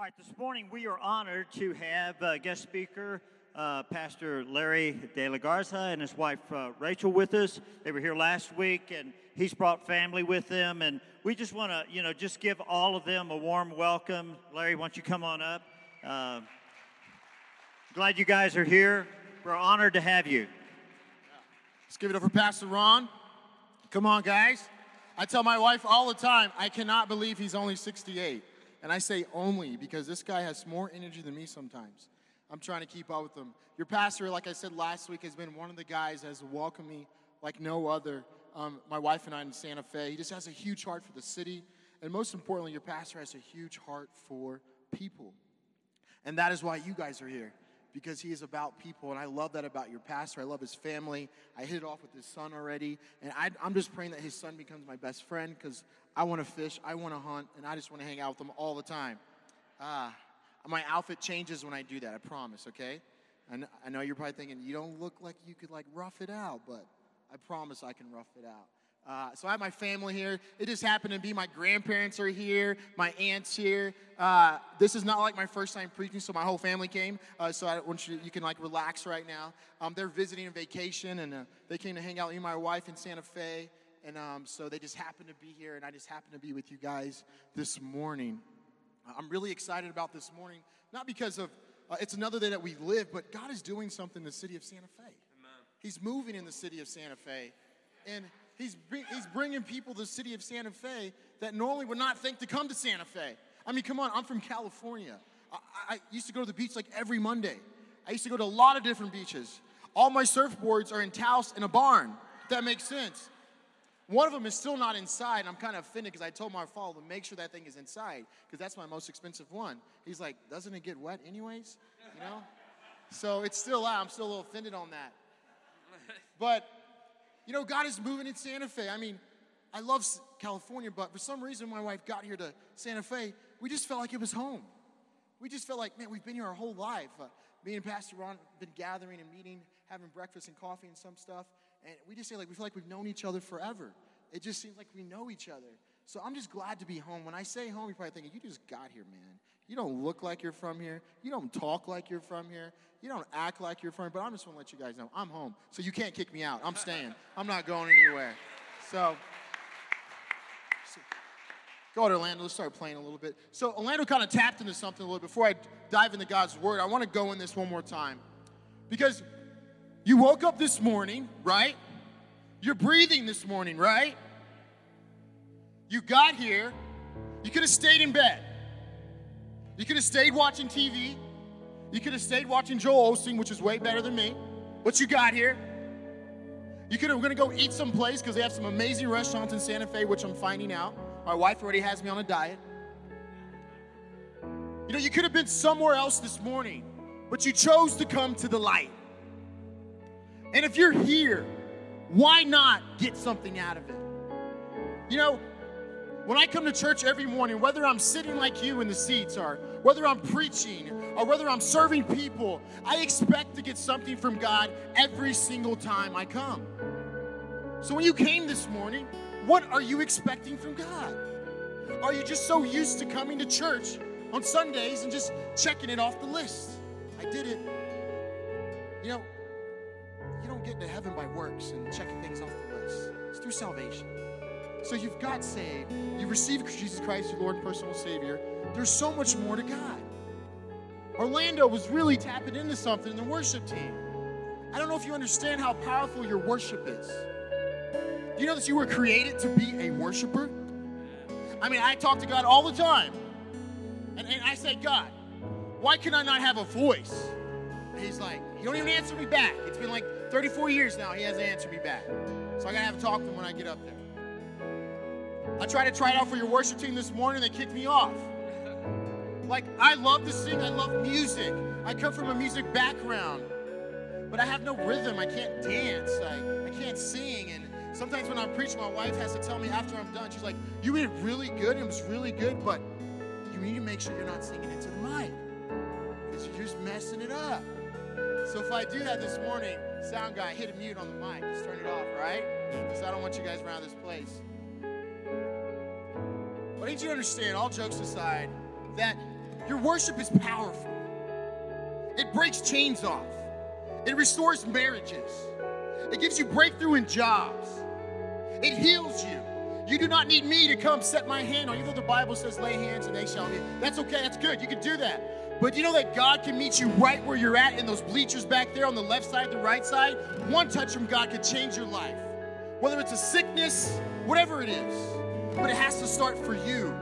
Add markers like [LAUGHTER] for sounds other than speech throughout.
All right, this morning we are honored to have uh, guest speaker uh, Pastor Larry De La Garza and his wife uh, Rachel with us. They were here last week, and he's brought family with them, and we just want to, you know, just give all of them a warm welcome. Larry, why don't you come on up? Uh, glad you guys are here. We're honored to have you. Let's give it up for Pastor Ron. Come on, guys. I tell my wife all the time, I cannot believe he's only 68. And I say only because this guy has more energy than me sometimes. I'm trying to keep up with him. Your pastor, like I said last week, has been one of the guys that has welcomed me like no other. Um, my wife and I in Santa Fe. He just has a huge heart for the city. And most importantly, your pastor has a huge heart for people. And that is why you guys are here because he is about people. And I love that about your pastor. I love his family. I hit it off with his son already. And I, am just praying that his son becomes my best friend because I want to fish, I want to hunt, and I just want to hang out with them all the time. Ah, my outfit changes when I do that, I promise, okay? And I know you're probably thinking, you don't look like you could like rough it out, but I promise I can rough it out. Uh, so I have my family here. It just happened to be my grandparents are here, my aunts here. Uh, this is not like my first time preaching, so my whole family came. Uh, so I want you, you can like relax right now. Um, they're visiting a vacation, and uh, they came to hang out with me my wife in Santa Fe. And um, so they just happened to be here, and I just happened to be with you guys this morning. I'm really excited about this morning, not because of uh, it's another day that we live, but God is doing something in the city of Santa Fe. Amen. He's moving in the city of Santa Fe. And he's, he's bringing people to the city of Santa Fe that normally would not think to come to Santa Fe. I mean, come on, I'm from California. I, I used to go to the beach like every Monday. I used to go to a lot of different beaches. All my surfboards are in Taos in a barn. If that makes sense. One of them is still not inside. And I'm kind of offended because I told my father to make sure that thing is inside because that's my most expensive one. He's like, doesn't it get wet anyways? You know? So it's still out. I'm still a little offended on that. But, you know, God is moving in Santa Fe. I mean, I love California, but for some reason, my wife got here to Santa Fe. We just felt like it was home. We just felt like, man, we've been here our whole life. Uh, me and Pastor Ron have been gathering and meeting, having breakfast and coffee and some stuff. And we just say, like, we feel like we've known each other forever. It just seems like we know each other. So I'm just glad to be home. When I say home, you're probably thinking, you just got here, man. You don't look like you're from here. You don't talk like you're from here. You don't act like you're from here. But I'm just want to let you guys know I'm home. So you can't kick me out. I'm staying. [LAUGHS] I'm not going anywhere. So, so go ahead, Orlando. Let's start playing a little bit. So Orlando kind of tapped into something a little. Before I dive into God's word, I want to go in this one more time. Because you woke up this morning, right? You're breathing this morning, right? You got here. You could have stayed in bed. You could have stayed watching TV. You could have stayed watching Joel Osteen, which is way better than me. But you got here. You could have, we're gonna go eat someplace because they have some amazing restaurants in Santa Fe, which I'm finding out. My wife already has me on a diet. You know, you could have been somewhere else this morning, but you chose to come to the light. And if you're here, why not get something out of it? You know, when I come to church every morning, whether I'm sitting like you in the seats or whether I'm preaching or whether I'm serving people, I expect to get something from God every single time I come. So when you came this morning, what are you expecting from God? Are you just so used to coming to church on Sundays and just checking it off the list? I did it. You know, don't get to heaven by works and checking things off the list. It's through salvation. So you've got saved. You received Jesus Christ, your Lord and personal Savior. There's so much more to God. Orlando was really tapping into something in the worship team. I don't know if you understand how powerful your worship is. Do you know that you were created to be a worshiper? I mean, I talk to God all the time. And, and I say, God, why can I not have a voice? And he's like, you don't even answer me back. It's been like 34 years now, he hasn't answered me back. So I gotta have a talk to him when I get up there. I tried to try it out for your worship team this morning, they kicked me off. Like, I love to sing, I love music. I come from a music background, but I have no rhythm. I can't dance, I, I can't sing. And sometimes when I preach, my wife has to tell me after I'm done, she's like, You did really good, it was really good, but you need to make sure you're not singing into the mic because you're just messing it up. So if I do that this morning, sound guy, hit a mute on the mic. Just turn it off, right? Because I don't want you guys around this place. But I need you to understand, all jokes aside, that Your worship is powerful. It breaks chains off. It restores marriages. It gives you breakthrough in jobs. It heals you. You do not need me to come set my hand on you. Though the Bible says, lay hands and they shall be. That's okay. That's good. You can do that. But you know that God can meet you right where you're at in those bleachers back there on the left side, the right side? One touch from God could change your life. Whether it's a sickness, whatever it is. But it has to start for you.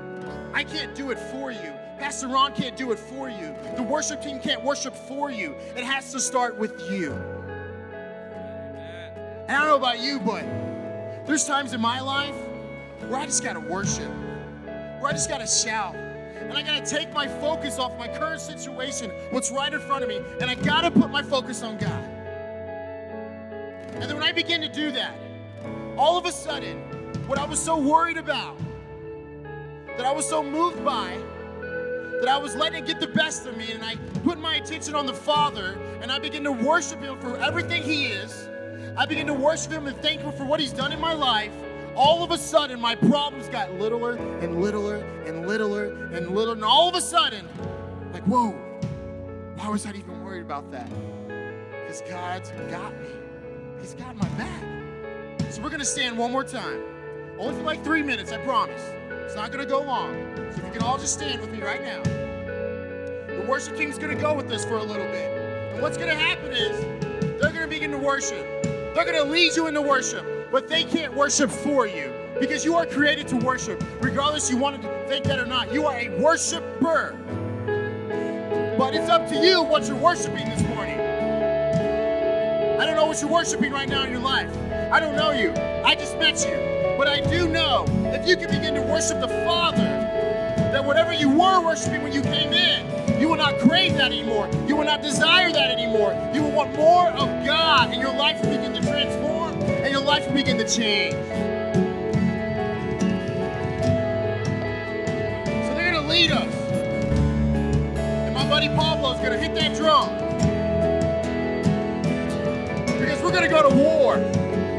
I can't do it for you. Pastor Ron can't do it for you. The worship team can't worship for you. It has to start with you. And I don't know about you, but there's times in my life where I just gotta worship, where I just gotta shout. And I gotta take my focus off my current situation, what's right in front of me, and I gotta put my focus on God. And then when I begin to do that, all of a sudden, what I was so worried about, that I was so moved by, that I was letting it get the best of me, and I put my attention on the Father, and I begin to worship Him for everything He is. I begin to worship Him and thank Him for what He's done in my life. All of a sudden, my problems got littler and littler and littler and littler, and all of a sudden, like, whoa, why was I even worried about that? Because God's got me. He's got my back. So we're gonna stand one more time. Only for like three minutes, I promise. It's not gonna go long. So if you can all just stand with me right now. The worship team's gonna go with us for a little bit. And what's gonna happen is they're gonna begin to worship. They're gonna lead you into worship, but they can't worship for you because you are created to worship, regardless you wanted to think that or not. You are a worshiper. But it's up to you what you're worshiping this morning. I don't know what you're worshiping right now in your life. I don't know you. I just met you. But I do know if you can begin to worship the Father, that whatever you were worshiping when you came in, you will not crave that anymore. You will not desire that anymore. You will want more of God, and your life will begin to transform, life begin to change. So they're going to lead us. And my buddy Pablo is going to hit that drum. Because we're going to go to war.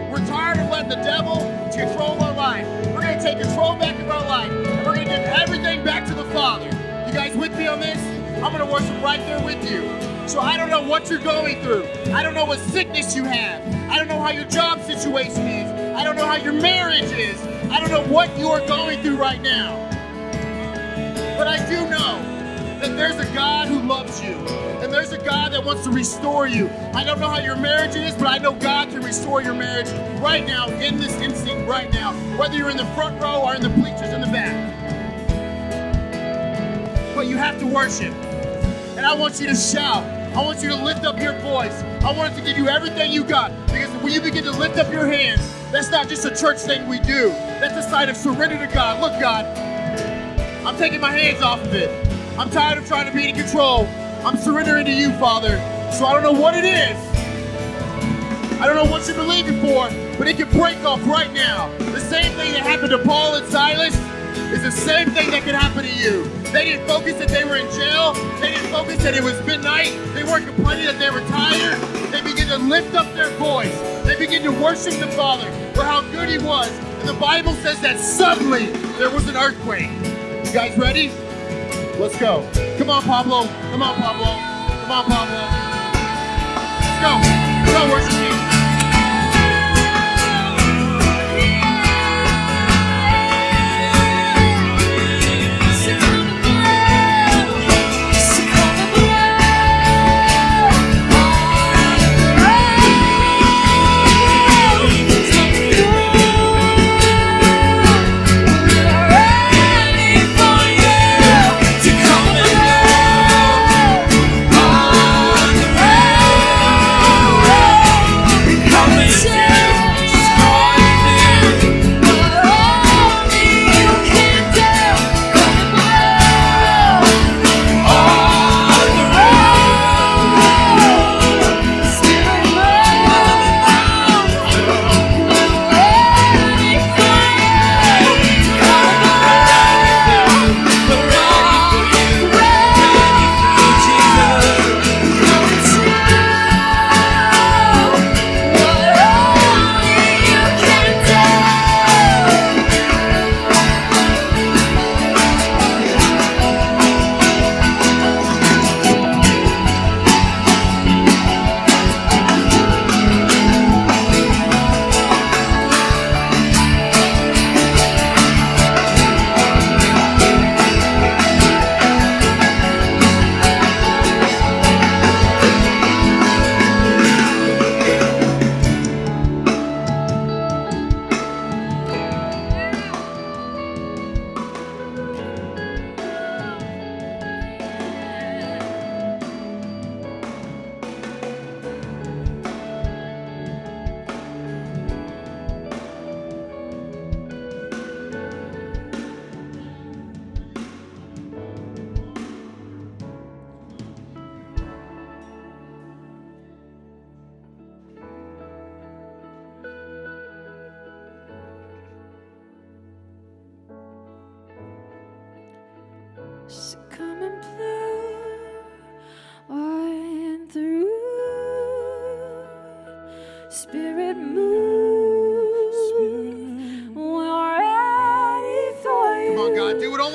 We're tired of letting the devil control our life. We're going to take control back of our life. And we're going to give everything back to the Father. You guys with me on this? I'm going to worship right there with you. So I don't know what you're going through. I don't know what sickness you have. I don't know how your job situation is. I don't know how your marriage is. I don't know what you are going through right now. But I do know that there's a God who loves you. And there's a God that wants to restore you. I don't know how your marriage is, but I know God can restore your marriage right now, in this instant, right now. Whether you're in the front row or in the bleachers in the back. But you have to worship. And I want you to shout. I want you to lift up your voice. I want to give you everything you got. Because when you begin to lift up your hands, that's not just a church thing we do. That's a sign of surrender to God. Look, God, I'm taking my hands off of it. I'm tired of trying to be in control. I'm surrendering to you, Father. So I don't know what it is. I don't know what you're believing for, but it can break off right now. The same thing that happened to Paul and Silas is the same thing that can happen to you. They didn't focus that they were in jail. They didn't focus that it was midnight. They weren't complaining that they were tired. They began to lift up their voice. They began to worship the Father for how good He was. And the Bible says that suddenly there was an earthquake. You guys ready? Let's go. Come on, Pablo. Come on, Pablo. Come on, Pablo. Let's go.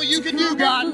You can do, God.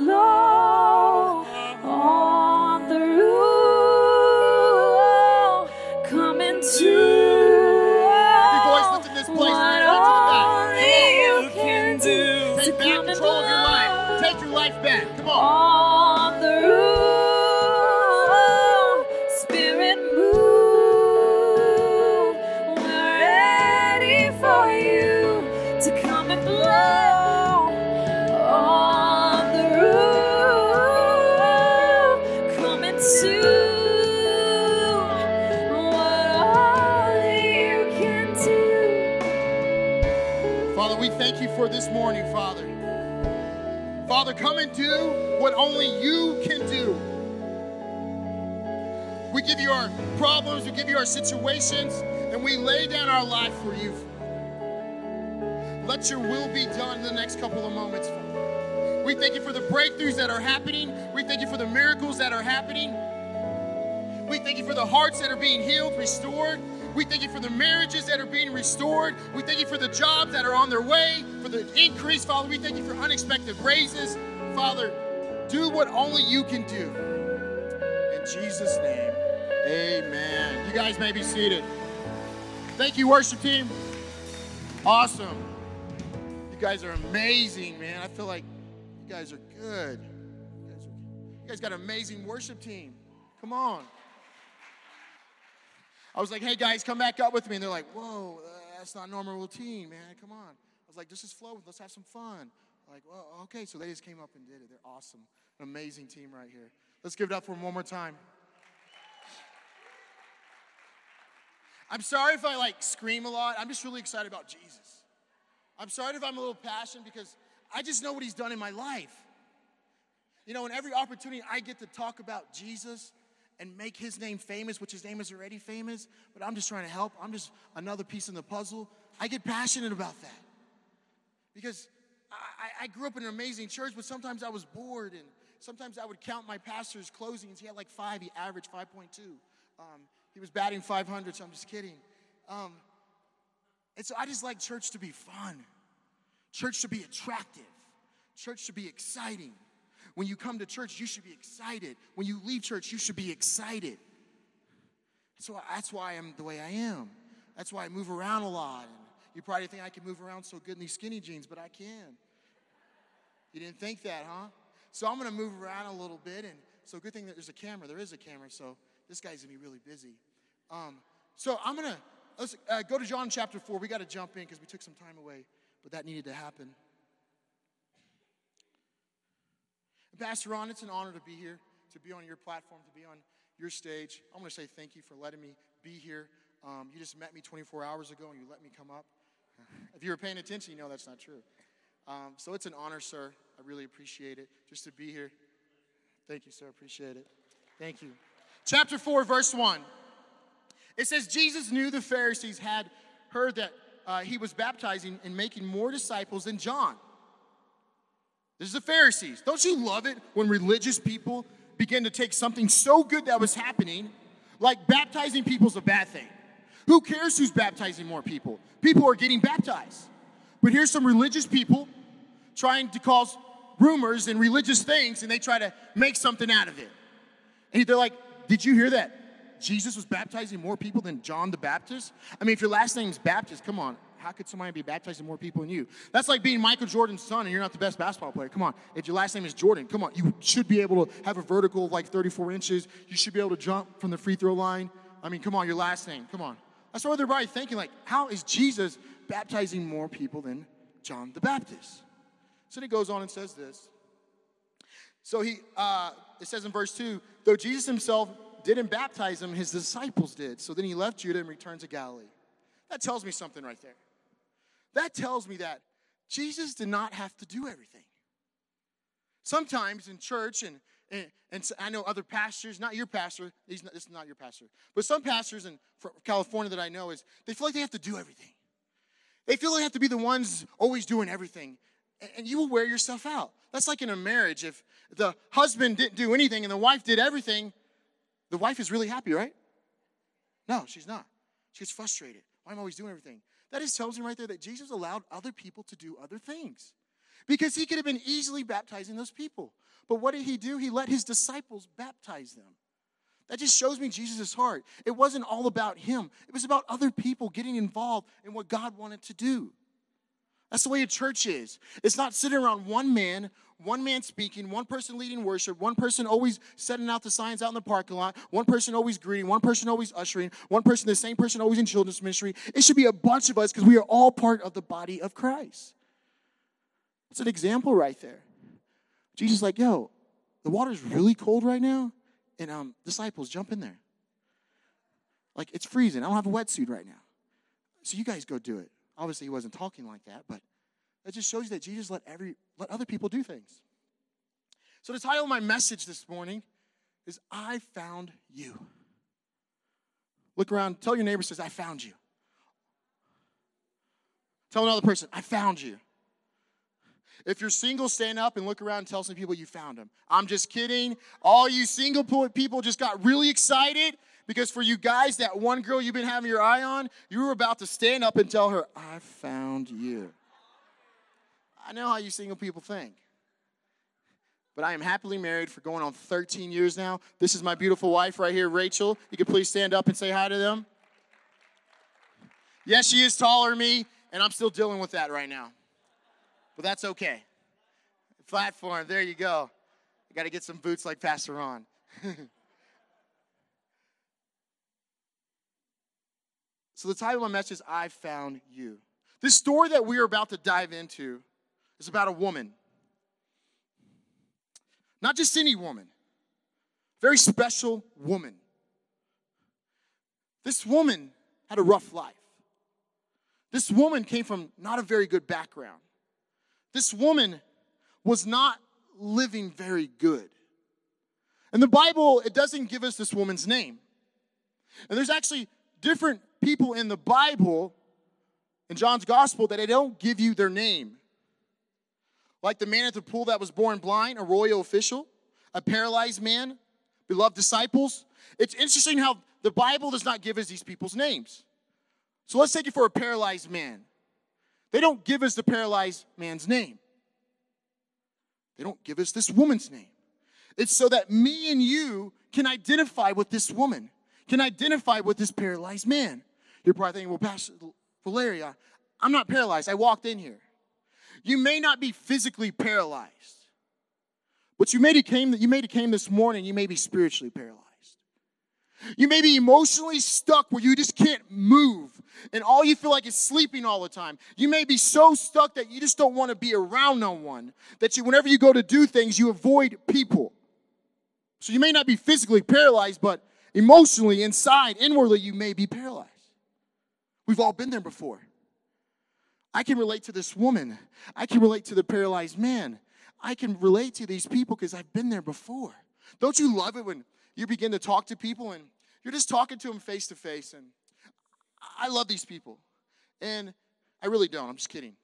Miracles that are happening. We thank you for the hearts that are being healed, restored. We thank you for the marriages that are being restored. We thank you for the jobs that are on their way, for the increase, Father. We thank you for unexpected raises. Father, do what only you can do. In Jesus' name, amen. You guys may be seated. Thank you, worship team. Awesome. You guys are amazing, man. I feel like you guys are good. Guys got an amazing worship team. Come on. I was like, hey guys, come back up with me. And they're like, whoa, uh, that's not normal routine, man. Come on. I was like, this is flow. Let's have some fun. Like, well, okay. So they just came up and did it. They're awesome. An amazing team right here. Let's give it up for them one more time. I'm sorry if I like scream a lot. I'm just really excited about Jesus. I'm sorry if I'm a little passionate because I just know what he's done in my life. You know, in every opportunity I get to talk about Jesus and make his name famous, which his name is already famous, but I'm just trying to help. I'm just another piece in the puzzle. I get passionate about that. Because I, I grew up in an amazing church, but sometimes I was bored and sometimes I would count my pastor's closings. He had like five, he averaged 5.2. Um, he was batting 500, so I'm just kidding. Um, and so I just like church to be fun, church to be attractive, church to be exciting. When you come to church, you should be excited. When you leave church, you should be excited. So that's why I'm the way I am. That's why I move around a lot. And you probably think I can move around so good in these skinny jeans, but I can. You didn't think that, huh? So I'm gonna move around a little bit, and so good thing that there's a camera. There is a camera, so this guy's gonna be really busy. Um, so I'm gonna let's uh, go to John chapter four. We got to jump in because we took some time away, but that needed to happen. And Pastor Ron, it's an honor to be here, to be on your platform, to be on your stage. I want to say thank you for letting me be here. Um, you just met me 24 hours ago and you let me come up. [LAUGHS] If you were paying attention, you know that's not true. Um, so it's an honor, sir. I really appreciate it just to be here. Thank you, sir. Appreciate it. Thank you. Chapter 4, verse 1. It says, Jesus knew the Pharisees had heard that uh, he was baptizing and making more disciples than John. This is the Pharisees. Don't you love it when religious people begin to take something so good that was happening, like baptizing people's a bad thing? Who cares who's baptizing more people? People are getting baptized. But here's some religious people trying to cause rumors and religious things, and they try to make something out of it. And they're like, Did you hear that? Jesus was baptizing more people than John the Baptist? I mean, if your last name's Baptist, come on. How could somebody be baptizing more people than you? That's like being Michael Jordan's son and you're not the best basketball player. Come on. If your last name is Jordan, come on. You should be able to have a vertical of like 34 inches. You should be able to jump from the free throw line. I mean, come on, your last name. Come on. That's what they're probably thinking. Like, how is Jesus baptizing more people than John the Baptist? So then he goes on and says this. So he, uh, it says in verse 2, though Jesus himself didn't baptize him, his disciples did. So then he left Judah and returned to Galilee. That tells me something right there. That tells me that Jesus did not have to do everything. Sometimes in church, and, and, and I know other pastors, not your pastor, he's not, this is not your pastor, but some pastors in California that I know is they feel like they have to do everything. They feel they have to be the ones always doing everything. And, and you will wear yourself out. That's like in a marriage. If the husband didn't do anything and the wife did everything, the wife is really happy, right? No, she's not. She gets frustrated. Why am I always doing everything? That just tells me right there that Jesus allowed other people to do other things. because he could have been easily baptizing those people. But what did he do? He let his disciples baptize them. That just shows me Jesus' heart. It wasn't all about him, it was about other people getting involved in what God wanted to do. That's the way a church is. It's not sitting around one man, one man speaking, one person leading worship, one person always setting out the signs out in the parking lot, one person always greeting, one person always ushering, one person, the same person always in children's ministry. It should be a bunch of us because we are all part of the body of Christ. It's an example right there. Jesus like, yo, the water's really cold right now, and um, disciples, jump in there. Like, it's freezing. I don't have a wetsuit right now. So you guys go do it. Obviously, he wasn't talking like that, but that just shows you that Jesus let every let other people do things. So the title of my message this morning is I found you. Look around, tell your neighbor says, I found you. Tell another person, I found you. If you're single, stand up and look around and tell some people you found them. I'm just kidding. All you single people just got really excited because for you guys, that one girl you've been having your eye on, you were about to stand up and tell her, I found you. I know how you single people think. But I am happily married for going on 13 years now. This is my beautiful wife right here, Rachel. You can please stand up and say hi to them. Yes, she is taller than me, and I'm still dealing with that right now. But that's okay. Platform, there you go. I got to get some boots like Pastor Ron. [LAUGHS] so the title of my message is I Found You. This story that we are about to dive into is about a woman. Not just any woman, very special woman. This woman had a rough life. This woman came from not a very good background. This woman was not living very good. And the Bible, it doesn't give us this woman's name. And there's actually different people in the Bible, in John's gospel, that they don't give you their name. Like the man at the pool that was born blind, a royal official, a paralyzed man, beloved disciples. It's interesting how the Bible does not give us these people's names. So let's take it for a paralyzed man. They don't give us the paralyzed man's name. They don't give us this woman's name. It's so that me and you can identify with this woman, can identify with this paralyzed man. You're probably thinking, well, Pastor Valeria, I'm not paralyzed. I walked in here. You may not be physically paralyzed, but you may have came, you may came this morning, you may be spiritually paralyzed. You may be emotionally stuck where you just can't move and all you feel like is sleeping all the time. You may be so stuck that you just don't want to be around no one, that you, whenever you go to do things, you avoid people. So you may not be physically paralyzed, but emotionally, inside, inwardly, you may be paralyzed. We've all been there before. I can relate to this woman. I can relate to the paralyzed man. I can relate to these people because I've been there before. Don't you love it when you begin to talk to people and you're just talking to them face to face and I love these people. And I really don't. I'm just kidding.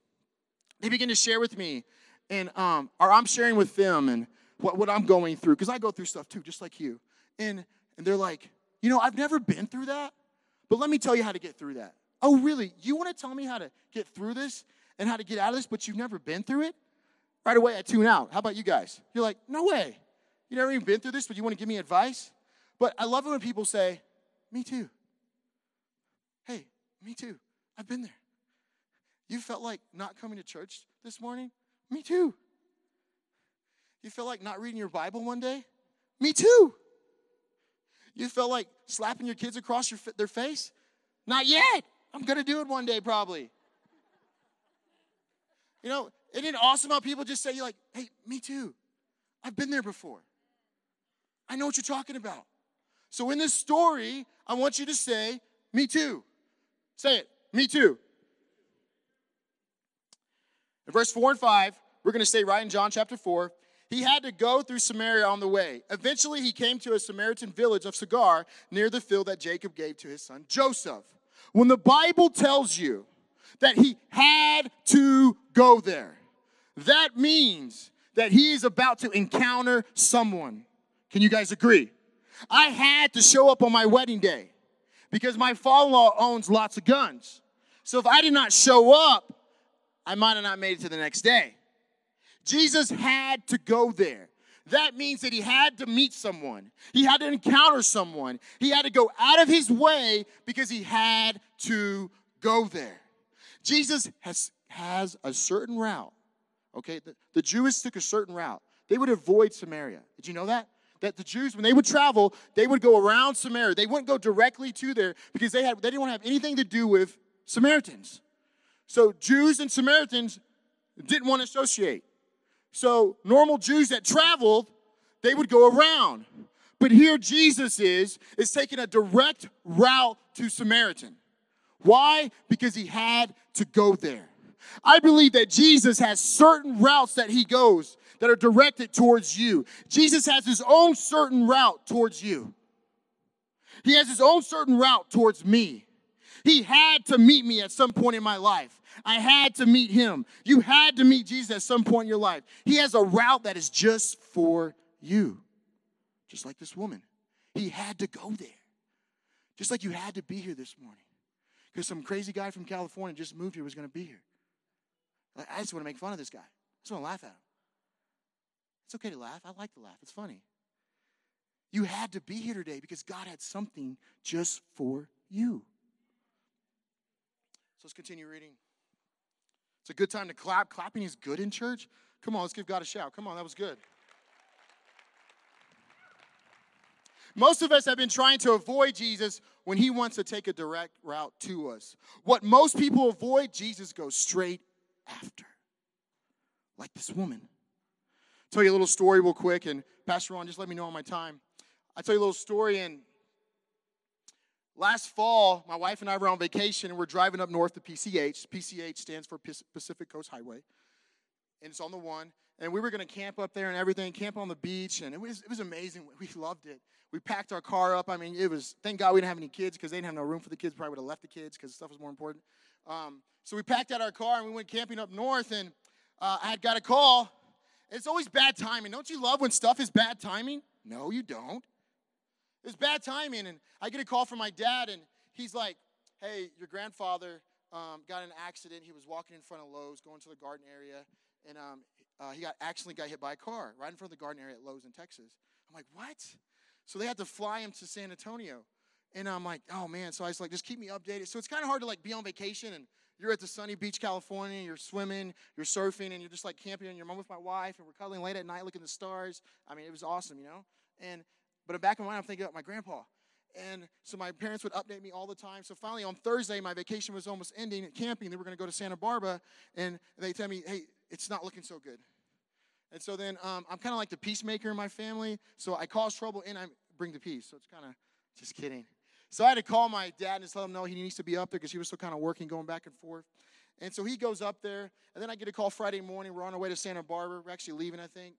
They begin to share with me, and um, or I'm sharing with them and what, what I'm going through, because I go through stuff too, just like you. And and they're like, you know, I've never been through that, but let me tell you how to get through that. Oh, really? You want to tell me how to get through this and how to get out of this, but you've never been through it? Right away, I tune out. How about you guys? You're like, no way. You never even been through this, but you want to give me advice? But I love it when people say, me too. Hey, me too. I've been there. You felt like not coming to church this morning? Me too. You felt like not reading your Bible one day? Me too. You felt like slapping your kids across your, their face? Not yet. I'm going to do it one day probably. You know, isn't it awesome how people just say, you're like, hey, me too. I've been there before. I know what you're talking about. So in this story, I want you to say, me too. Say it. Me too. In verse 4 and 5, we're going to stay right in John chapter 4. He had to go through Samaria on the way. Eventually, he came to a Samaritan village of Sychar near the field that Jacob gave to his son Joseph. When the Bible tells you that he had to go there, that means that he is about to encounter someone. Can you guys agree? I had to show up on my wedding day because my father in law owns lots of guns. So if I did not show up, I might have not made it to the next day. Jesus had to go there. That means that he had to meet someone. He had to encounter someone. He had to go out of his way because he had to go there. Jesus has, has a certain route. Okay, the, the Jews took a certain route. They would avoid Samaria. Did you know that? That the Jews, when they would travel, they would go around Samaria. They wouldn't go directly to there because they had they didn't want to have anything to do with Samaritans. So Jews and Samaritans didn't want to associate. So normal Jews that traveled, they would go around. But here Jesus is, is taking a direct route to Samaritan. Why? Because he had to go there. I believe that Jesus has certain routes that he goes that are directed towards you. Jesus has his own certain route towards you. He has his own certain route towards me. He had to meet me at some point in my life. I had to meet him. You had to meet Jesus at some point in your life. He has a route that is just for you, just like this woman. He had to go there, just like you had to be here this morning. Because some crazy guy from California just moved here was going to be here. I just want to make fun of this guy. I just want to laugh at him. It's okay to laugh. I like to laugh. It's funny. You had to be here today because God had something just for you. So let's continue reading. It's a good time to clap. Clapping is good in church. Come on, let's give God a shout. Come on, that was good. Most of us have been trying to avoid Jesus when he wants to take a direct route to us. What most people avoid, Jesus goes straight after. Like this woman. I'll tell you a little story real quick, and Pastor Ron, just let me know on my time. I'll tell you a little story, and last fall, my wife and I were on vacation, and we're driving up north to PCH. PCH stands for Pacific Coast Highway, and it's on the one. And we were going to camp up there and everything, camp on the beach, and it was, it was amazing. [LAUGHS] We loved it. We packed our car up. I mean, it was, thank God we didn't have any kids because they didn't have no room for the kids. Probably would have left the kids because stuff was more important. Um, so we packed out our car and we went camping up north, and uh, I had got a call. It's always bad timing. Don't you love when stuff is bad timing? No, you don't. It's bad timing, and I get a call from my dad, and he's like, "Hey, your grandfather um, got an accident. He was walking in front of Lowe's, going to the garden area, and um, uh, he got accidentally got hit by a car right in front of the garden area at Lowe's in Texas." I'm like, "What?" So they had to fly him to San Antonio, and I'm like, "Oh man!" So I was like, "Just keep me updated." So it's kind of hard to like be on vacation and you're at the sunny beach, California, you're swimming, you're surfing, and you're just like camping, and you're mom with my wife, and we're cuddling late at night looking at the stars. I mean, it was awesome, you know? And but in back in my mind, I'm thinking about my grandpa. And so my parents would update me all the time. So finally on Thursday, my vacation was almost ending at camping. They were gonna go to Santa Barbara, and they tell me, hey, it's not looking so good. And so then um, I'm kind of like the peacemaker in my family. So I cause trouble and I bring the peace. So it's kind of just kidding. So I had to call my dad and just let him know he needs to be up there because he was still kind of working, going back and forth. And so he goes up there, and then I get a call Friday morning. We're on our way to Santa Barbara. We're actually leaving, I think.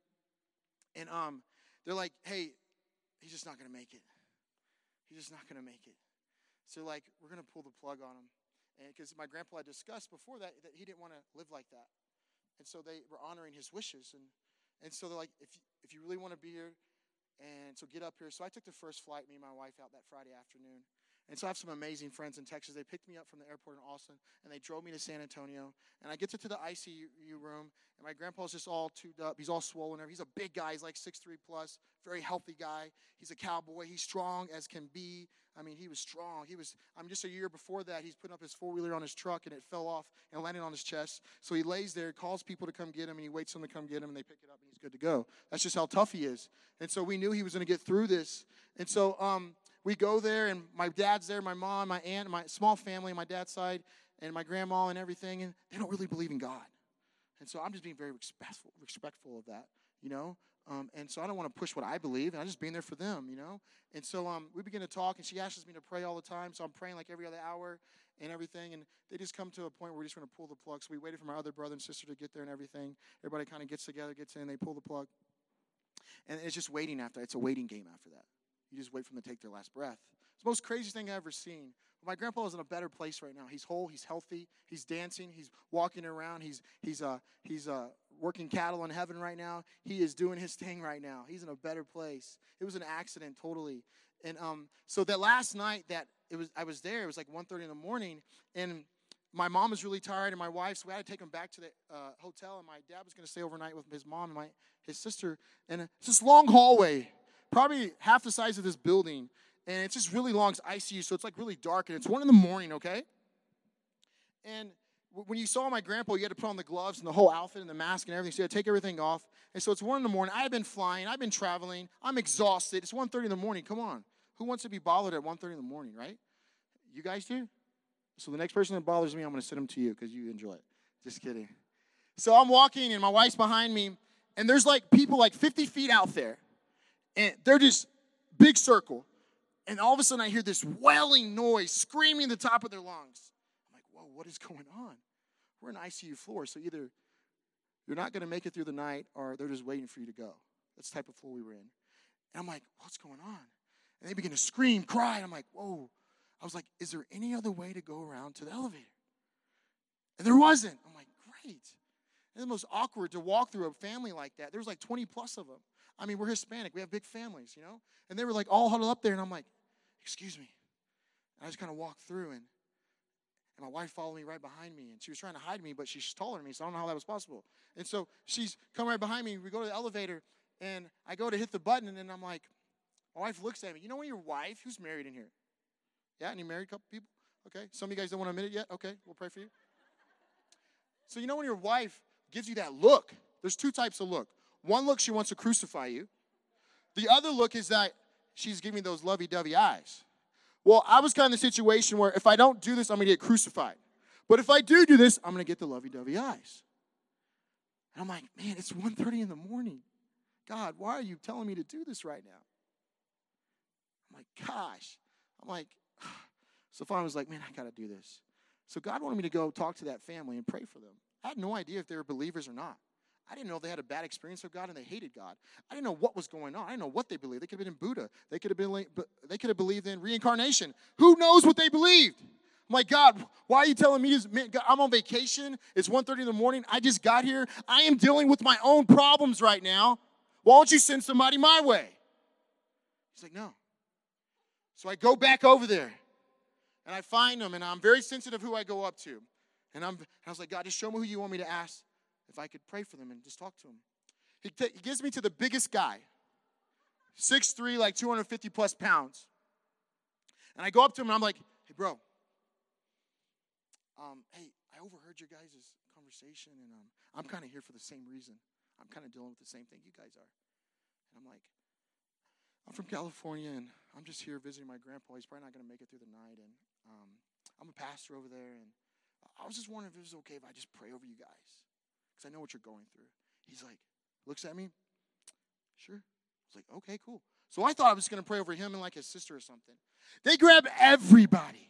And um, they're like, "Hey, he's just not going to make it. He's just not going to make it." So like, we're going to pull the plug on him, and because my grandpa had discussed before that that he didn't want to live like that, and so they were honoring his wishes, and and so they're like, "If if you really want to be here, and so get up here. So I took the first flight, me and my wife, out that Friday afternoon. And so I have some amazing friends in Texas. They picked me up from the airport in Austin and they drove me to San Antonio. And I get to, to the ICU room and my grandpa's just all tuned up. He's all swollen. He's a big guy. He's like 6'3 plus, very healthy guy. He's a cowboy. He's strong as can be. I mean, he was strong. He was, I mean, just a year before that, he's putting up his four wheeler on his truck and it fell off and landed on his chest. So he lays there, calls people to come get him, and he waits for them to come get him, and they pick it up, and he's good to go. That's just how tough he is. And so we knew he was going to get through this. And so um, we go there, and my dad's there, my mom, my aunt, my small family my dad's side, and my grandma and everything, and they don't really believe in God. And so I'm just being very respectful, respectful of that, you know. Um, and so I don't want to push what I believe, and I'm just being there for them, you know. And so um, we begin to talk, and she asks me to pray all the time. So I'm praying like every other hour and everything. And they just come to a point where we're just going to pull the plug. So we waited for my other brother and sister to get there and everything. Everybody kind of gets together, gets in, they pull the plug. And it's just waiting after. It's a waiting game after that. You just wait for them to take their last breath. It's the most craziest thing I've ever seen. My grandpa is in a better place right now. He's whole, he's healthy, he's dancing, he's walking around, he's he's uh he's uh working cattle in heaven right now. He is doing his thing right now. He's in a better place. It was an accident totally. And um so that last night that it was I was there, it was like 1:30 in the morning and my mom was really tired and my wife, so we had to take him back to the uh, hotel. And my dad was going to stay overnight with his mom and my his sister. And it's this long hallway, probably half the size of this building, and it's just really long. It's ICU, so it's like really dark, and it's one in the morning. Okay. And when you saw my grandpa, you had to put on the gloves and the whole outfit and the mask and everything. So you had to take everything off. And so it's one in the morning. I've been flying. I've been traveling. I'm exhausted. It's 1.30 in the morning. Come on. Who wants to be bothered at 1.30 in the morning, right? You guys do? So the next person that bothers me, I'm going to send them to you because you enjoy it. Just kidding. So I'm walking and my wife's behind me, and there's like people like 50 feet out there, and they're just big circle. And all of a sudden, I hear this wailing noise, screaming the top of their lungs. I'm like, whoa, what is going on? We're an ICU floor, so either you're not going to make it through the night or they're just waiting for you to go. That's the type of floor we were in. And I'm like, what's going on? And they begin to scream, cry. And I'm like, whoa. I was like, is there any other way to go around to the elevator? And there wasn't. I'm like, great. It's the most awkward to walk through a family like that. There was like 20 plus of them. I mean, we're Hispanic. We have big families, you know? And they were like all huddled up there. And I'm like, excuse me. And I just kind of walked through and and my wife followed me right behind me, and she was trying to hide me, but she's taller than me, so I don't know how that was possible. And so she's come right behind me. We go to the elevator, and I go to hit the button, and then I'm like, my wife looks at me. You know when your wife, who's married in here? Yeah, any married couple people? Okay. Some of you guys don't want to admit it yet? Okay, we'll pray for you. So you know when your wife gives you that look, there's two types of look. One look, she wants to crucify you. The other look is that she's giving those lovey-dovey eyes. Well, I was kind of in the situation where if I don't do this, I'm going to get crucified. But if I do do this, I'm going to get the lovey-dovey eyes. And I'm like, man, it's 1.30 in the morning. God, why are you telling me to do this right now? I'm like, gosh. I'm like, [SIGHS] so finally I was like, man, I got to do this. So God wanted me to go talk to that family and pray for them. I had no idea if they were believers or not. I didn't know they had a bad experience with God and they hated God. I didn't know what was going on. I didn't know what they believed. They could have been in Buddha. They could have been they could have believed in reincarnation. Who knows what they believed? I'm like, God, why are you telling me? I'm on vacation. It's 1.30 in the morning. I just got here. I am dealing with my own problems right now. Why don't you send somebody my way? He's like, no. So I go back over there and I find them, and I'm very sensitive who I go up to. And, I'm, I was like, God, just show me who you want me to ask if I could pray for them and just talk to them. He, t- he gives me to the biggest guy, 6'3, like 250 plus pounds. And I go up to him and I'm like, hey, bro, um, hey, I overheard your guys' conversation and um, I'm kind of here for the same reason. I'm kind of dealing with the same thing you guys are. And I'm like, I'm from California and I'm just here visiting my grandpa. He's probably not going to make it through the night. And um, I'm a pastor over there. And I was just wondering if it was okay if I just pray over you guys because I know what you're going through. He's like, looks at me, sure. I was like, okay, cool. So I thought I was going to pray over him and like his sister or something. They grab everybody,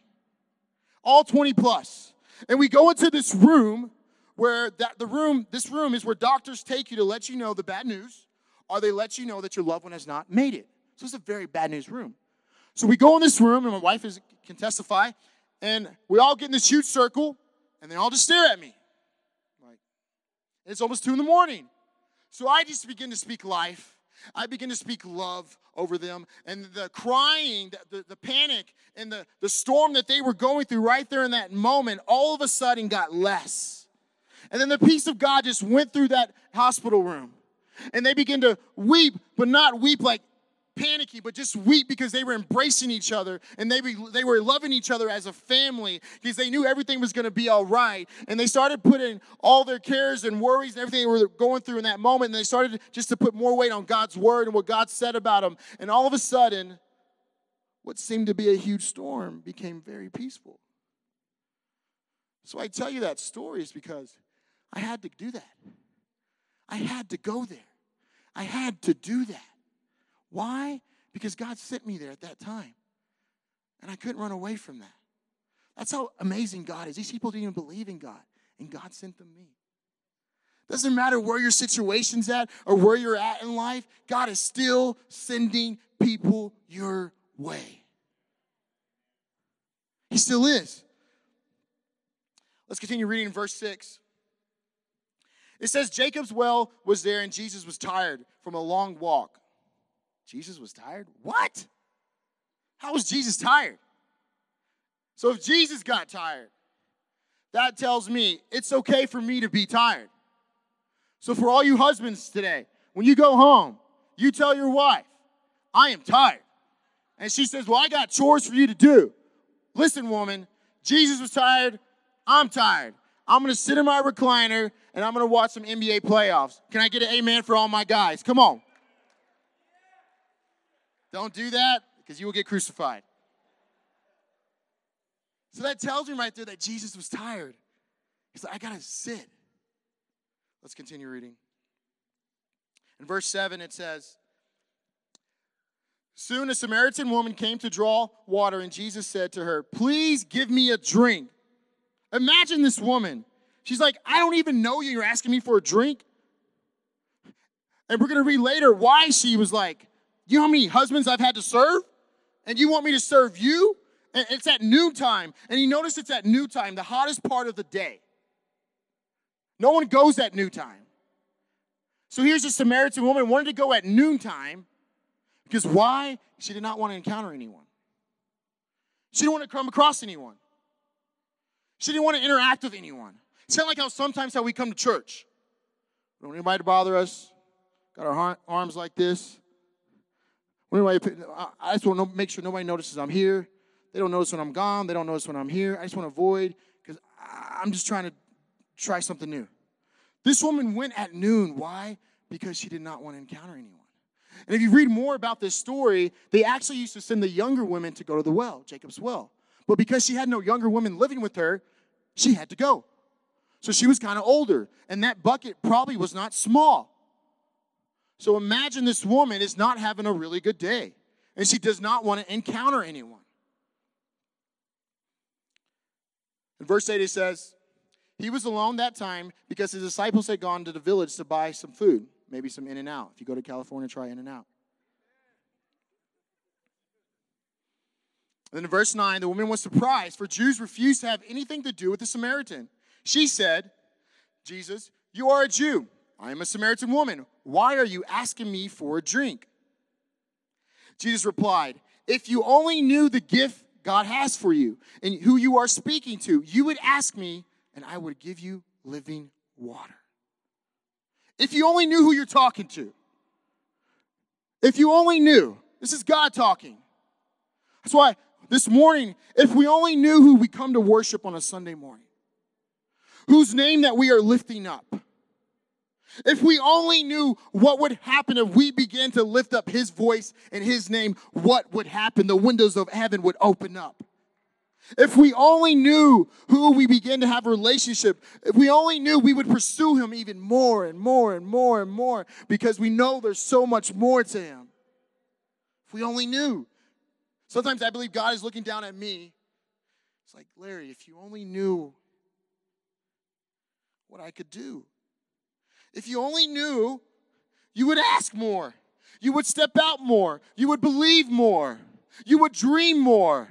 all 20 plus, and we go into this room where that the room, this room is where doctors take you to let you know the bad news, or they let you know that your loved one has not made it. So it's a very bad news room. So we go in this room, and my wife is, can testify, and we all get in this huge circle, and they all just stare at me. It's almost two in the morning. So I just begin to speak life. I begin to speak love over them. And the crying, the, the, panic, and the, the storm that they were going through right there in that moment, all of a sudden got less. And then the peace of God just went through that hospital room. And they began to weep, but not weep like panicky, but just weep because they were embracing each other and they, they were loving each other as a family because they knew everything was going to be all right. And they started putting all their cares and worries and everything they were going through in that moment. And they started just to put more weight on God's word and what God said about them. And all of a sudden, what seemed to be a huge storm became very peaceful. So I tell you that story is because I had to do that. I had to go there. I had to do that. Why? Because God sent me there at that time. And I couldn't run away from that. That's how amazing God is. These people didn't even believe in God, and God sent them me. Doesn't matter where your situation's at or where you're at in life, God is still sending people your way. He still is. Let's continue reading verse 6. It says, Jacob's well was there, and Jesus was tired from a long walk. Jesus was tired? What? How was Jesus tired? So if Jesus got tired, that tells me it's okay for me to be tired. So, for all you husbands today, when you go home, you tell your wife, I am tired. And she says, Well, I got chores for you to do. Listen, woman, Jesus was tired. I'm tired. I'm going to sit in my recliner and I'm going to watch some NBA playoffs. Can I get an amen for all my guys? Come on. Don't do that because you will get crucified. So that tells me right there that Jesus was tired. He's like, I got to sit. Let's continue reading. In verse 7, it says, Soon a Samaritan woman came to draw water, and Jesus said to her, Please give me a drink. Imagine this woman. She's like, I don't even know you. You're asking me for a drink. And we're going to read later why she was like, You know how many husbands I've had to serve? And you want me to serve you? And it's at noontime. And you notice it's at noontime, the hottest part of the day. No one goes at noontime. So here's a Samaritan woman wanted to go at noontime because why? She did not want to encounter anyone. She didn't want to come across anyone. She didn't want to interact with anyone. It's kind of like how sometimes how we come to church. Don't anybody bother us. Got our arms like this. I just want to make sure nobody notices I'm here. They don't notice when I'm gone. They don't notice when I'm here. I just want to avoid because I'm just trying to try something new. This woman went at noon. Why? Because she did not want to encounter anyone. And if you read more about this story, they actually used to send the younger women to go to the well, Jacob's well. But because she had no younger women living with her, she had to go. So she was kind of older, and that bucket probably was not small. So imagine this woman is not having a really good day, and she does not want to encounter anyone. In verse 8, it says, He was alone that time because his disciples had gone to the village to buy some food maybe some In-N-Out. If you go to California, try In-N-Out. Then in verse 9, the woman was surprised, for Jews refused to have anything to do with the Samaritan. She said, Jesus, you are a Jew. I am a Samaritan woman. Why are you asking me for a drink? Jesus replied, If you only knew the gift God has for you and who you are speaking to, you would ask me, and I would give you living water. If you only knew who you're talking to. If you only knew. This is God talking. That's why this morning, if we only knew who we come to worship on a Sunday morning, whose name that we are lifting up, if we only knew what would happen if we began to lift up his voice and his name, what would happen? The windows of heaven would open up. If we only knew who we begin to have a relationship, if we only knew, we would pursue him even more and more and more and more because we know there's so much more to him. If we only knew. Sometimes I believe God is looking down at me. It's like, Larry, if you only knew what I could do. If you only knew, you would ask more. You would step out more. You would believe more. You would dream more.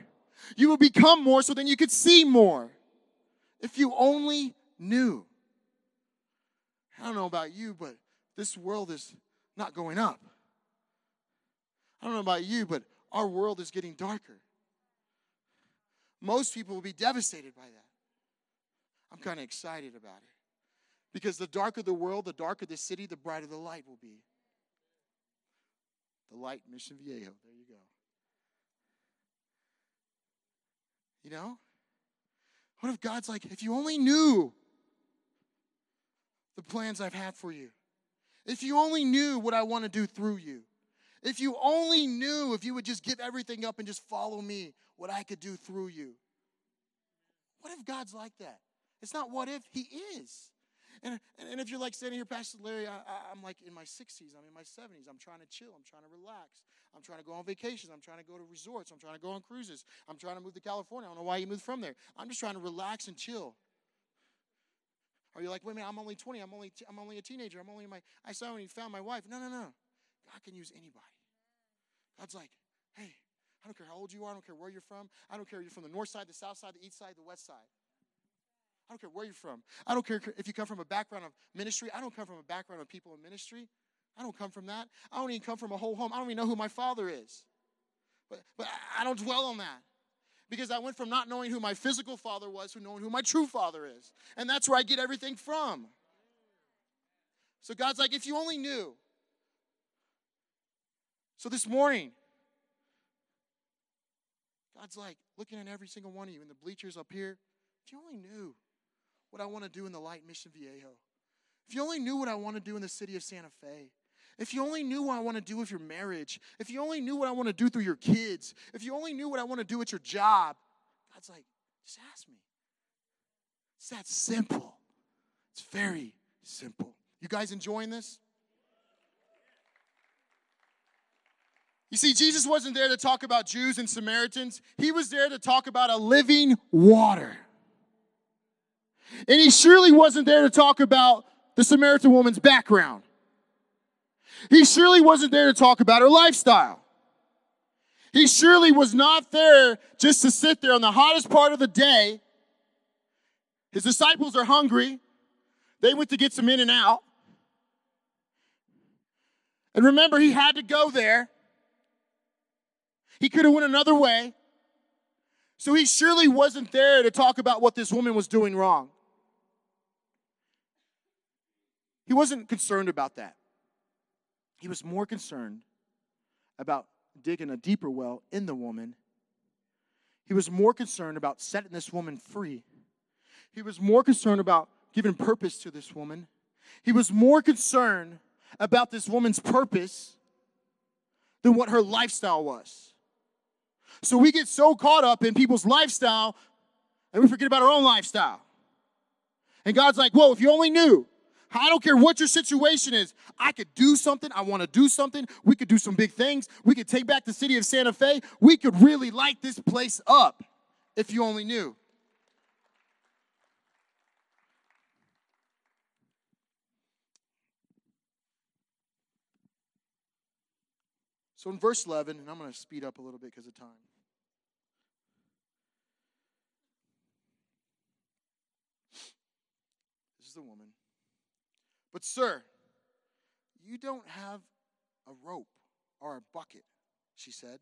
You would become more so then you could see more. If you only knew. I don't know about you, but this world is not going up. I don't know about you, but our world is getting darker. Most people will be devastated by that. I'm kind of excited about it. Because the darker the world, the darker the city, the brighter the light will be. The light, Mission Viejo. There you go. You know? What if God's like, if you only knew the plans I've had for you, if you only knew what I want to do through you, if you only knew, if you would just give everything up and just follow me, what I could do through you. What if God's like that? It's not what if, He is. And, and, if you're like standing here, Pastor Larry, I, am like in my 60s, I'm in my 70s, I'm trying to chill, I'm trying to relax, I'm trying to go on vacations, I'm trying to go to resorts, I'm trying to go on cruises, I'm trying to move to California. I don't know why you moved from there. I'm just trying to relax and chill. Are you like, wait a minute, I'm only 20, I'm only, I'm only a teenager, I'm only my, I saw when he found my wife. No, no, no. God can use anybody. God's like, hey, I don't care how old you are, I don't care where you're from, I don't care if you're from the north side, the south side, the east side, the west side. I don't care where you're from. I don't care if you come from a background of ministry. I don't come from a background of people in ministry. I don't come from that. I don't even come from a whole home. I don't even know who my father is. But, but I don't dwell on that. Because I went from not knowing who my physical father was to knowing who my true father is. And that's where I get everything from. So God's like, if you only knew. So this morning, God's like looking at every single one of you in the bleachers up here. If you only knew what I want to do in the Light Mission Viejo, if you only knew what I want to do in the city of Santa Fe, if you only knew what I want to do with your marriage, if you only knew what I want to do through your kids, if you only knew what I want to do at your job, God's like, just ask me. It's that simple. It's very simple. You guys enjoying this? You see, Jesus wasn't there to talk about Jews and Samaritans, he was there to talk about a living water. And he surely wasn't there to talk about the Samaritan woman's background. He surely wasn't there to talk about her lifestyle. He surely was not there just to sit there on the hottest part of the day. His disciples are hungry. They went to get some In-N-Out. And remember, he had to go there. He could have went another way. So he surely wasn't there to talk about what this woman was doing wrong. He wasn't concerned about that. He was more concerned about digging a deeper well in the woman. He was more concerned about setting this woman free. He was more concerned about giving purpose to this woman. He was more concerned about this woman's purpose than what her lifestyle was. So we get so caught up in people's lifestyle and we forget about our own lifestyle. And God's like, whoa, if you only knew I don't care what your situation is. I could do something. I want to do something. We could do some big things. We could take back the city of Santa Fe. We could really light this place up if you only knew. So in verse 11, and I'm going to speed up a little bit because of time. This is the woman. But, sir, you don't have a rope or a bucket, she said.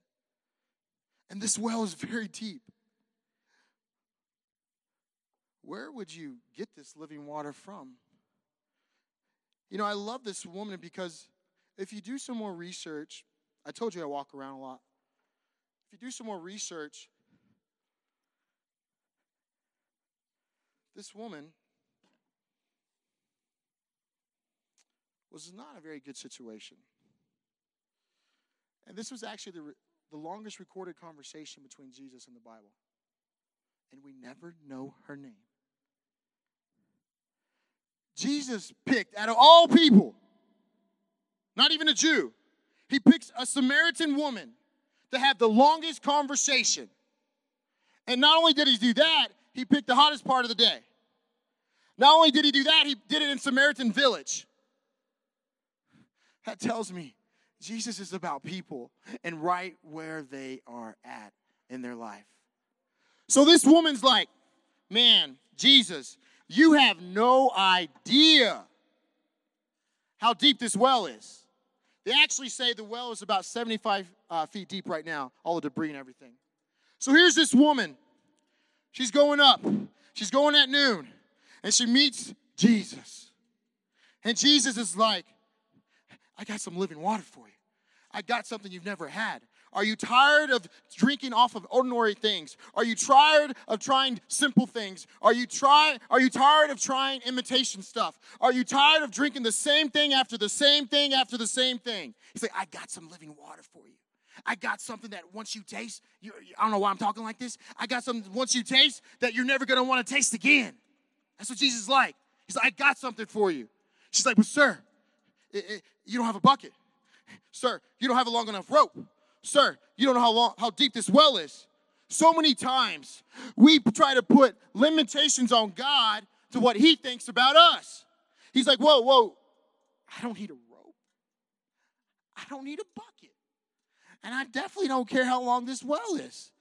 And this well is very deep. Where would you get this living water from? You know, I love this woman because if you do some more research, I told you I walk around a lot. If you do some more research, this woman was not a very good situation. And this was actually the, the longest recorded conversation between Jesus and the Bible. And we never know her name. Jesus picked, out of all people, not even a Jew, he picks a Samaritan woman to have the longest conversation. And not only did he do that, he picked the hottest part of the day. Not only did he do that, he did it in Samaritan village. That tells me Jesus is about people and right where they are at in their life. So this woman's like, man, Jesus, you have no idea how deep this well is. They actually say the well is about 75 uh, feet deep right now, all the debris and everything. So here's this woman. She's going up. She's going at noon. And she meets Jesus. And Jesus is like, I got some living water for you. I got something you've never had. Are you tired of drinking off of ordinary things? Are you tired of trying simple things? Are you try are you tired of trying imitation stuff? Are you tired of drinking the same thing after the same thing after the same thing? He's like, I got some living water for you. I got something that once you taste, you, I don't know why I'm talking like this. I got something once you taste that you're never gonna want to taste again. That's what Jesus is like. He's like, I got something for you. She's like, but sir, it, it, you don't have a bucket. Sir, you don't have a long enough rope. Sir, you don't know how long how deep this well is. So many times we try to put limitations on God to what he thinks about us. He's like, "Whoa, whoa. I don't need a rope. I don't need a bucket. And I definitely don't care how long this well is.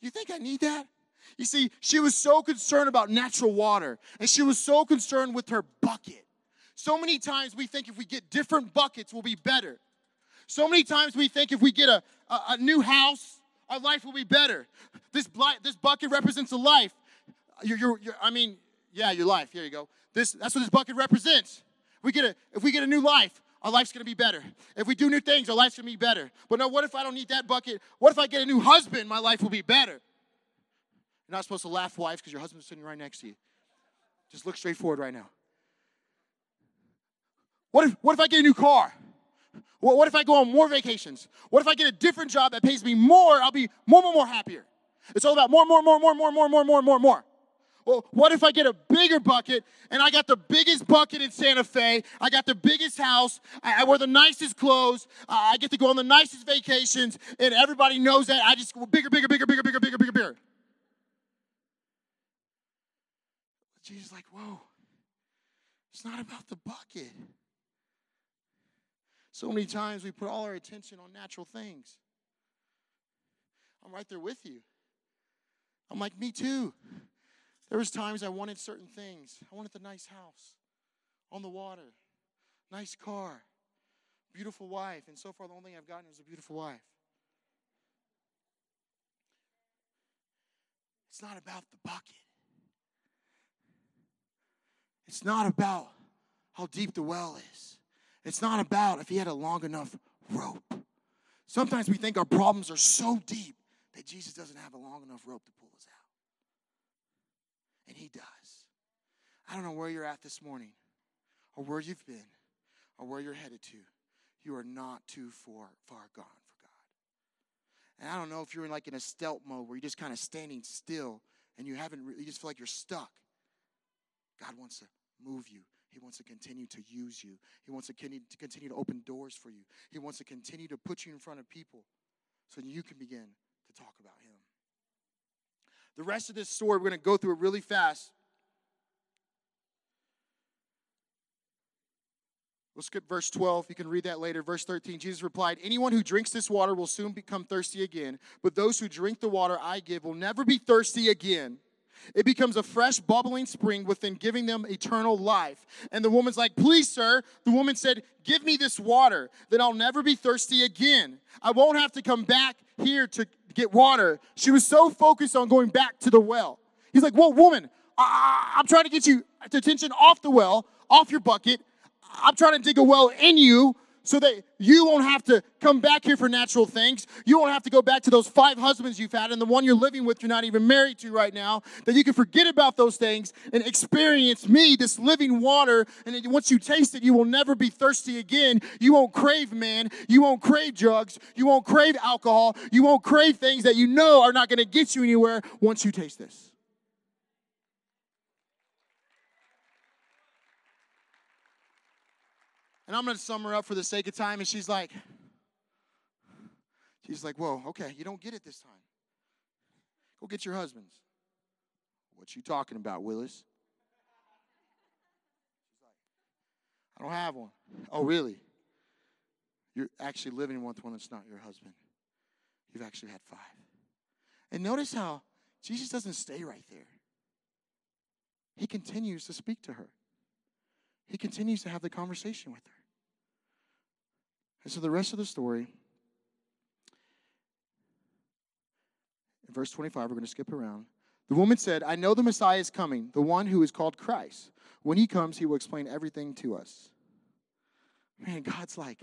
You think I need that? You see, she was so concerned about natural water, and she was so concerned with her bucket. So many times we think if we get different buckets, we'll be better. So many times we think if we get a, a, a new house our life will be better. This, this bucket represents a life. I mean, yeah, your life. Here you go. This, that's what this bucket represents. We get a, if we get a new life, our life's gonna be better. If we do new things, our life's gonna be better. But no, what if I don't need that bucket? What if I get a new husband? My life will be better. You're not supposed to laugh, wives, because your husband's sitting right next to you. Just look straight forward right now. What if, what if I get a new car? What, if I go on more vacations? What if I get a different job that pays me more? I'll be more, more, more happier. It's all about more, more, more, more, more, more, more, more, more, more. Well, what if I get a bigger bucket and I got the biggest bucket in Santa Fe? I got the biggest house. I, I wear the nicest clothes. Uh, I get to go on the nicest vacations, and everybody knows that. I just go bigger, bigger, bigger, bigger, bigger, bigger, bigger, bigger. Jesus like, whoa, it's not about the bucket. So many times we put all our attention on natural things. I'm right there with you. I'm like, me too. There was times I wanted certain things. I wanted the nice house on the water, nice car, beautiful wife, and so far the only thing I've gotten is a beautiful wife. It's not about the bucket. It's not about how deep the well is. It's not about if he had a long enough rope. Sometimes we think our problems are so deep that Jesus doesn't have a long enough rope to pull us out. And he does. I don't know where you're at this morning, or where you've been, or where you're headed to. You are not too far, far gone for God. And I don't know if you're in like in a stealth mode where you're just kind of standing still and you haven't, you just feel like you're stuck. God wants to move you. He wants to continue to use you. He wants to continue, to open doors for you. He wants to continue to put you in front of people so you can begin to talk about Him. The rest of this story, we're going to go through it really fast. We'll skip verse 12. You can read that later. Verse 13 Jesus replied, Anyone who drinks this water will soon become thirsty again, but those who drink the water I give will never be thirsty again. It becomes a fresh, bubbling spring within giving them eternal life. And the woman's like, Please, sir. The woman said, Give me this water, then I'll never be thirsty again. I won't have to come back here to get water. She was so focused on going back to the well. He's like, Whoa, woman, I- I'm trying to get you attention off the well, off your bucket. I'm trying to dig a well in you so that you won't have to come back here for natural things. You won't have to go back to those five husbands you've had and the one you're living with you're not even married to right now. That you can forget about those things and experience me, this living water. And once you taste it, you will never be thirsty again. You won't crave man. You won't crave drugs. You won't crave alcohol. You won't crave things that you know are not going to get you anywhere once you taste this. And I'm going to sum her up for the sake of time. And she's like, she's like, whoa, okay, you don't get it this time. Go get your husbands. What you talking about, Willis? I don't have one. Oh, really? You're actually living with one that's not your husband. You've actually had five. And notice how Jesus doesn't stay right there. He continues to speak to her. He continues to have the conversation with her. And so the rest of the story, in verse 25, we're going to skip around. The woman said, I know the Messiah is coming, the one who is called Christ. When he comes, he will explain everything to us. Man, God's like,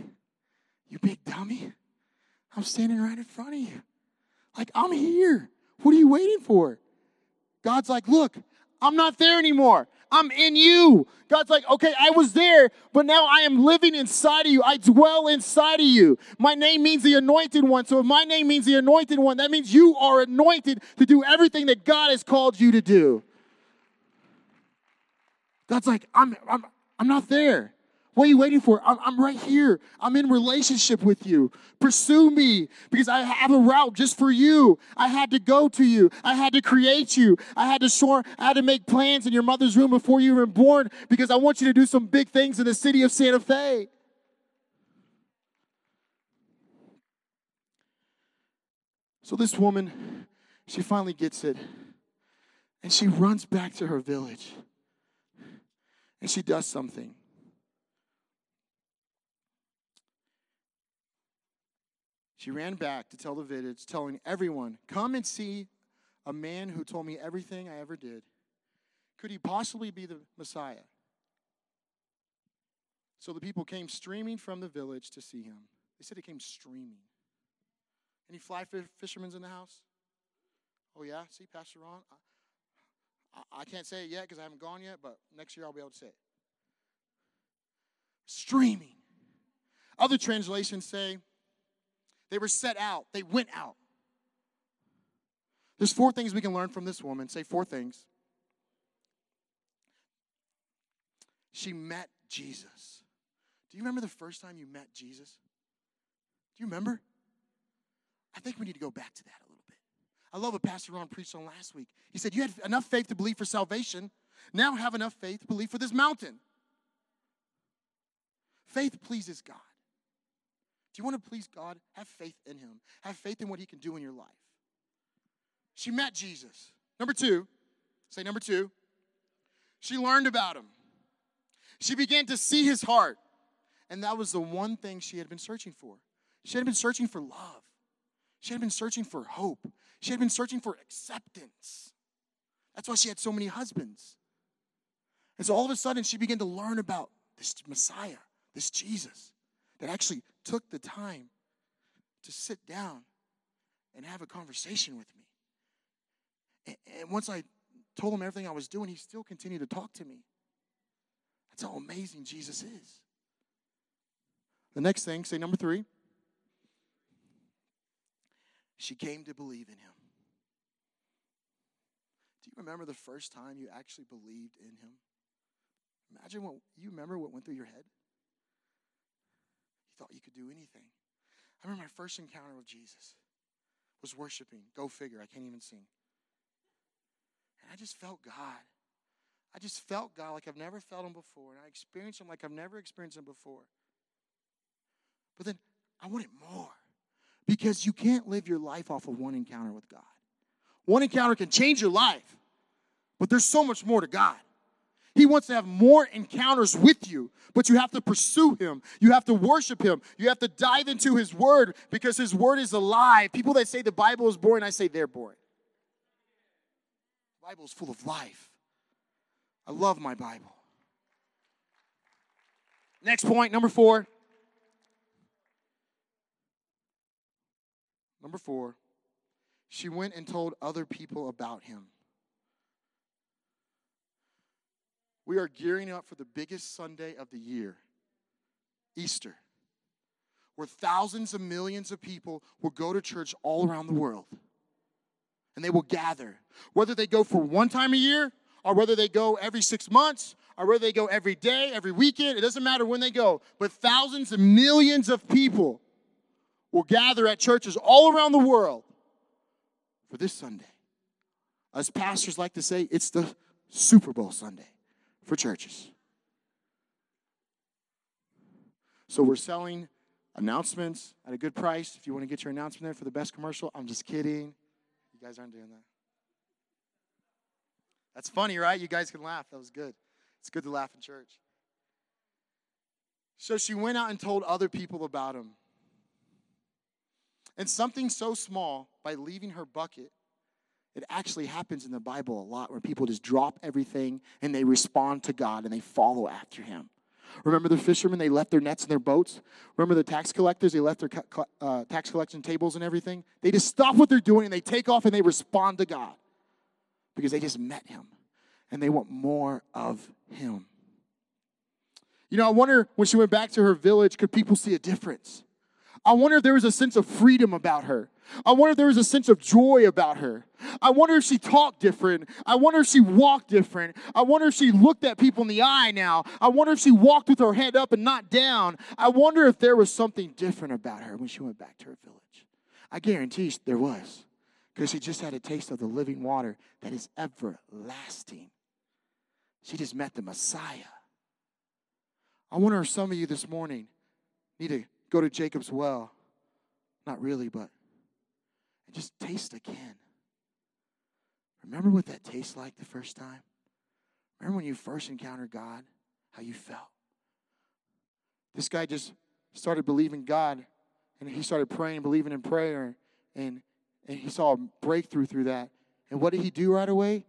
You big dummy. I'm standing right in front of you. Like, I'm here. What are you waiting for? God's like, Look, I'm not there anymore. I'm in you. God's like, okay, I was there, but now I am living inside of you. I dwell inside of you. My name means the anointed one. So if my name means the anointed one, that means you are anointed to do everything that God has called you to do. God's like, I'm, I'm, I'm not there. What are you waiting for? I'm, I'm right here. I'm in relationship with you. Pursue me because I have a route just for you. I had to go to you. I had to create you. I had to shore, I had to make plans in your mother's room before you were born because I want you to do some big things in the city of Santa Fe. So this woman, she finally gets it. And she runs back to her village. And she does something. She ran back to tell the village, telling everyone, Come and see a man who told me everything I ever did. Could he possibly be the Messiah? So the people came streaming from the village to see him. They said he came streaming. Any fly fishermen in the house? Oh, yeah? See, Pastor Ron? I, I can't say it yet because I haven't gone yet, but next year I'll be able to say it. Streaming. Other translations say they were set out, they went out. There's four things we can learn from this woman. Say four things. She met Jesus. Do you remember the first time you met Jesus? Do you remember? I think we need to go back to that a little bit. I love what Pastor Ron preached on last week. He said, You had enough faith to believe for salvation. Now have enough faith to believe for this mountain. Faith pleases God. Do you want to please God? Have faith in Him, have faith in what He can do in your life. She met Jesus. Number two, say number two, she learned about Him. She began to see His heart. And that was the one thing she had been searching for. She had been searching for love. She had been searching for hope. She had been searching for acceptance. That's why she had so many husbands. And so all of a sudden, she began to learn about this Messiah, this Jesus, that actually took the time to sit down and have a conversation with me. And once I told him everything I was doing, he still continued to talk to me. That's how amazing Jesus is. The next thing, say number three, she came to believe in him. Do you remember the first time you actually believed in him? Imagine what you remember what went through your head. You thought you could do anything. I remember my first encounter with Jesus was worshiping. Go figure, I can't even sing. And I just felt God. I just felt God like I've never felt him before. And I experienced him like I've never experienced him before. But then I wanted more because you can't live your life off of one encounter with God. One encounter can change your life, but there's so much more to God. He wants to have more encounters with you, but you have to pursue Him. You have to worship Him. You have to dive into His Word because His Word is alive. People that say the Bible is boring, I say they're boring. The Bible is full of life. I love my Bible. Next point, number four. Number four, she went and told other people about him. We are gearing up for the biggest Sunday of the year, Easter, where thousands of millions of people will go to church all around the world. And they will gather, whether they go for one time a year, or whether they go every six months, or whether they go every day, every weekend. It doesn't matter when they go, but thousands of millions of people will gather at churches all around the world for this Sunday. As pastors like to say, it's the Super Bowl Sunday for churches. So we're selling announcements at a good price. If you want to get your announcement there for the best commercial, I'm just kidding. You guys aren't doing that. That's funny, right? You guys can laugh. That was good. It's good to laugh in church. So she went out and told other people about him. And something so small, by leaving her bucket, it actually happens in the Bible a lot where people just drop everything and they respond to God and they follow after Him. Remember the fishermen, they left their nets and their boats? Remember the tax collectors, they left their uh, tax collection tables and everything? They just stop what they're doing and they take off and they respond to God because they just met Him and they want more of Him. You know, I wonder when she went back to her village, could people see a difference? I wonder if there was a sense of freedom about her. I wonder if there was a sense of joy about her. I wonder if she talked different. I wonder if she walked different. I wonder if she looked at people in the eye now. I wonder if she walked with her head up and not down. I wonder if there was something different about her when she went back to her village. I guarantee there was because she just had a taste of the living water that is everlasting. She just met the Messiah. I wonder if some of you this morning need to go to Jacob's well. Not really, but just taste again. Remember what that tastes like the first time? Remember when you first encountered God, how you felt? This guy just started believing God and he started praying, believing in prayer, and, and he saw a breakthrough through that. And what did he do right away?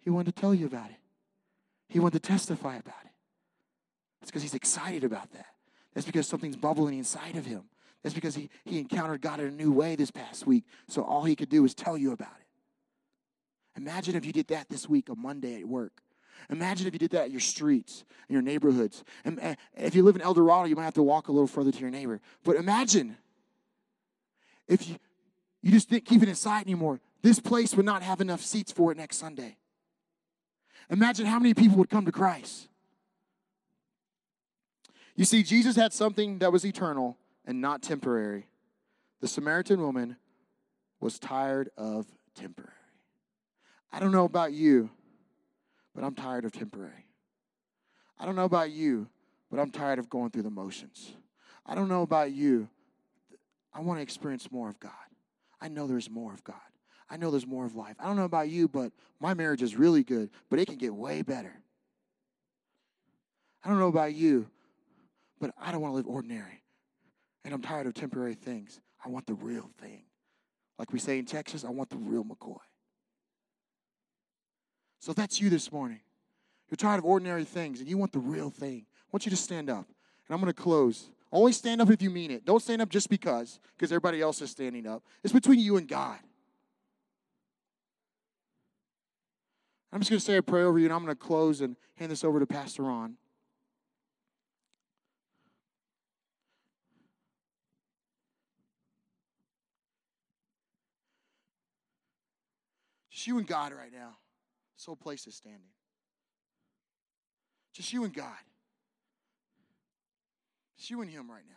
He wanted to tell you about it. He wanted to testify about it. It's because he's excited about that. That's because something's bubbling inside of him. That's because he, he encountered God in a new way this past week. So all he could do is tell you about it. Imagine if you did that this week, a Monday at work. Imagine if you did that at your streets, in your neighborhoods. And uh, if you live in El Dorado, you might have to walk a little further to your neighbor. But imagine if you, you just didn't keep it inside anymore. This place would not have enough seats for it next Sunday. Imagine how many people would come to Christ. You see, Jesus had something that was eternal and not temporary. The Samaritan woman was tired of temporary. I don't know about you, but I'm tired of temporary. I don't know about you, but I'm tired of going through the motions. I don't know about you. I want to experience more of God. I know there's more of God. I know there's more of life. I don't know about you, but my marriage is really good, but it can get way better. I don't know about you, but I don't want to live ordinary. And I'm tired of temporary things. I want the real thing. Like we say in Texas, I want the real McCoy. So that's you this morning. You're tired of ordinary things and you want the real thing. I want you to stand up. And I'm going to close. Only stand up if you mean it. Don't stand up just because, because everybody else is standing up. It's between you and God. I'm just going to say a prayer over you, and I'm going to close and hand this over to Pastor Ron. Just you and God right now. This whole place is standing. Just you and God. Just you and Him right now.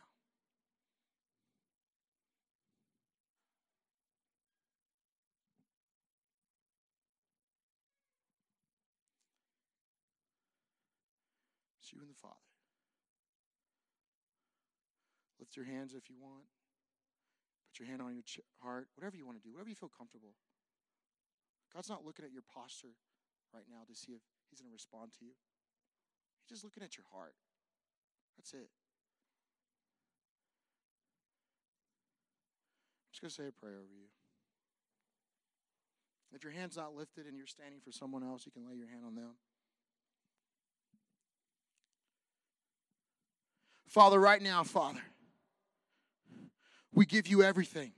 It's you and the Father. Lift your hands if you want. Put your hand on your ch- heart. Whatever you want to do, whatever you feel comfortable. God's not looking at your posture right now to see if He's going to respond to you. He's just looking at your heart. That's it. I'm just going to say a prayer over you. If your hand's not lifted and you're standing for someone else, you can lay your hand on them. Father, right now, Father, we give you everything.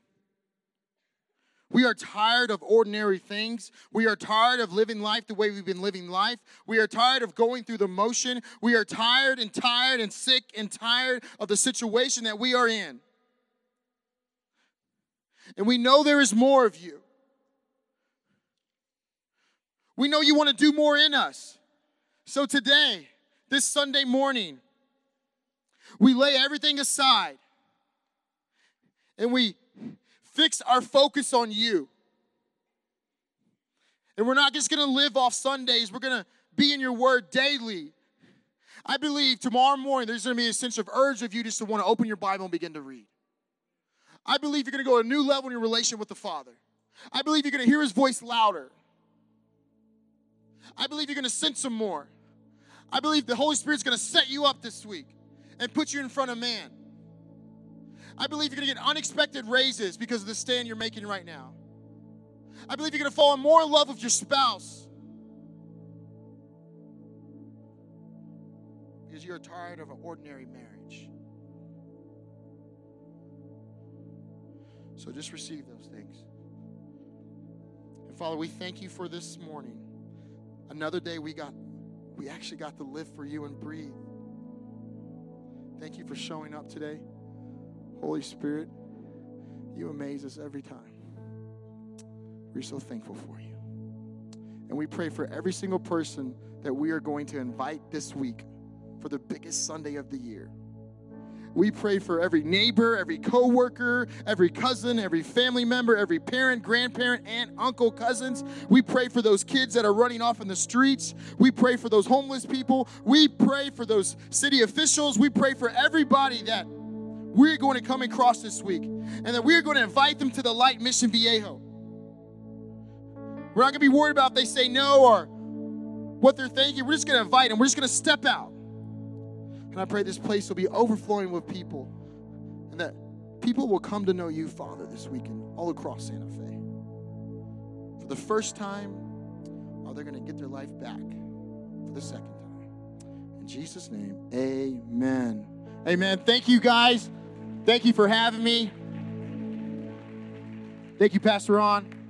We are tired of ordinary things. We are tired of living life the way we've been living life. We are tired of going through the motion. We are tired and tired and sick and tired of the situation that we are in. And we know there is more of you. We know you want to do more in us. So today, this Sunday morning, we lay everything aside and we fix our focus on you. And we're not just gonna live off Sundays, we're gonna be in your word daily. I believe tomorrow morning there's gonna be a sense of urge of you just to wanna open your Bible and begin to read. I believe you're gonna go to a new level in your relation with the Father. I believe you're gonna hear his voice louder. I believe you're gonna sense him more. I believe the Holy Spirit's gonna set you up this week and put you in front of man. I believe you're going to get unexpected raises because of the stand you're making right now. I believe you're going to fall in more in love with your spouse because you're tired of an ordinary marriage. So just receive those things. And Father, we thank you for this morning. Another day we got we actually got to live for you and breathe. Thank you for showing up today. Holy Spirit, you amaze us every time. We're so thankful for you. And we pray for every single person that we are going to invite this week for the biggest Sunday of the year. We pray for every neighbor, every coworker, every cousin, every family member, every parent, grandparent, aunt, uncle, cousins. We pray for those kids that are running off in the streets. We pray for those homeless people. We pray for those city officials. We pray for everybody that we're going to come across this week and that we're going to invite them to the Light Mission Viejo. We're not going to be worried about if they say no or what they're thinking. We're just going to invite them. We're just going to step out. And I pray this place will be overflowing with people and that people will come to know you, Father, this weekend all across Santa Fe. For the first time, or they're going to get their life back for the second time. In Jesus' name, amen. Amen. Thank you, guys. Thank you for having me. Thank you, Pastor Ron.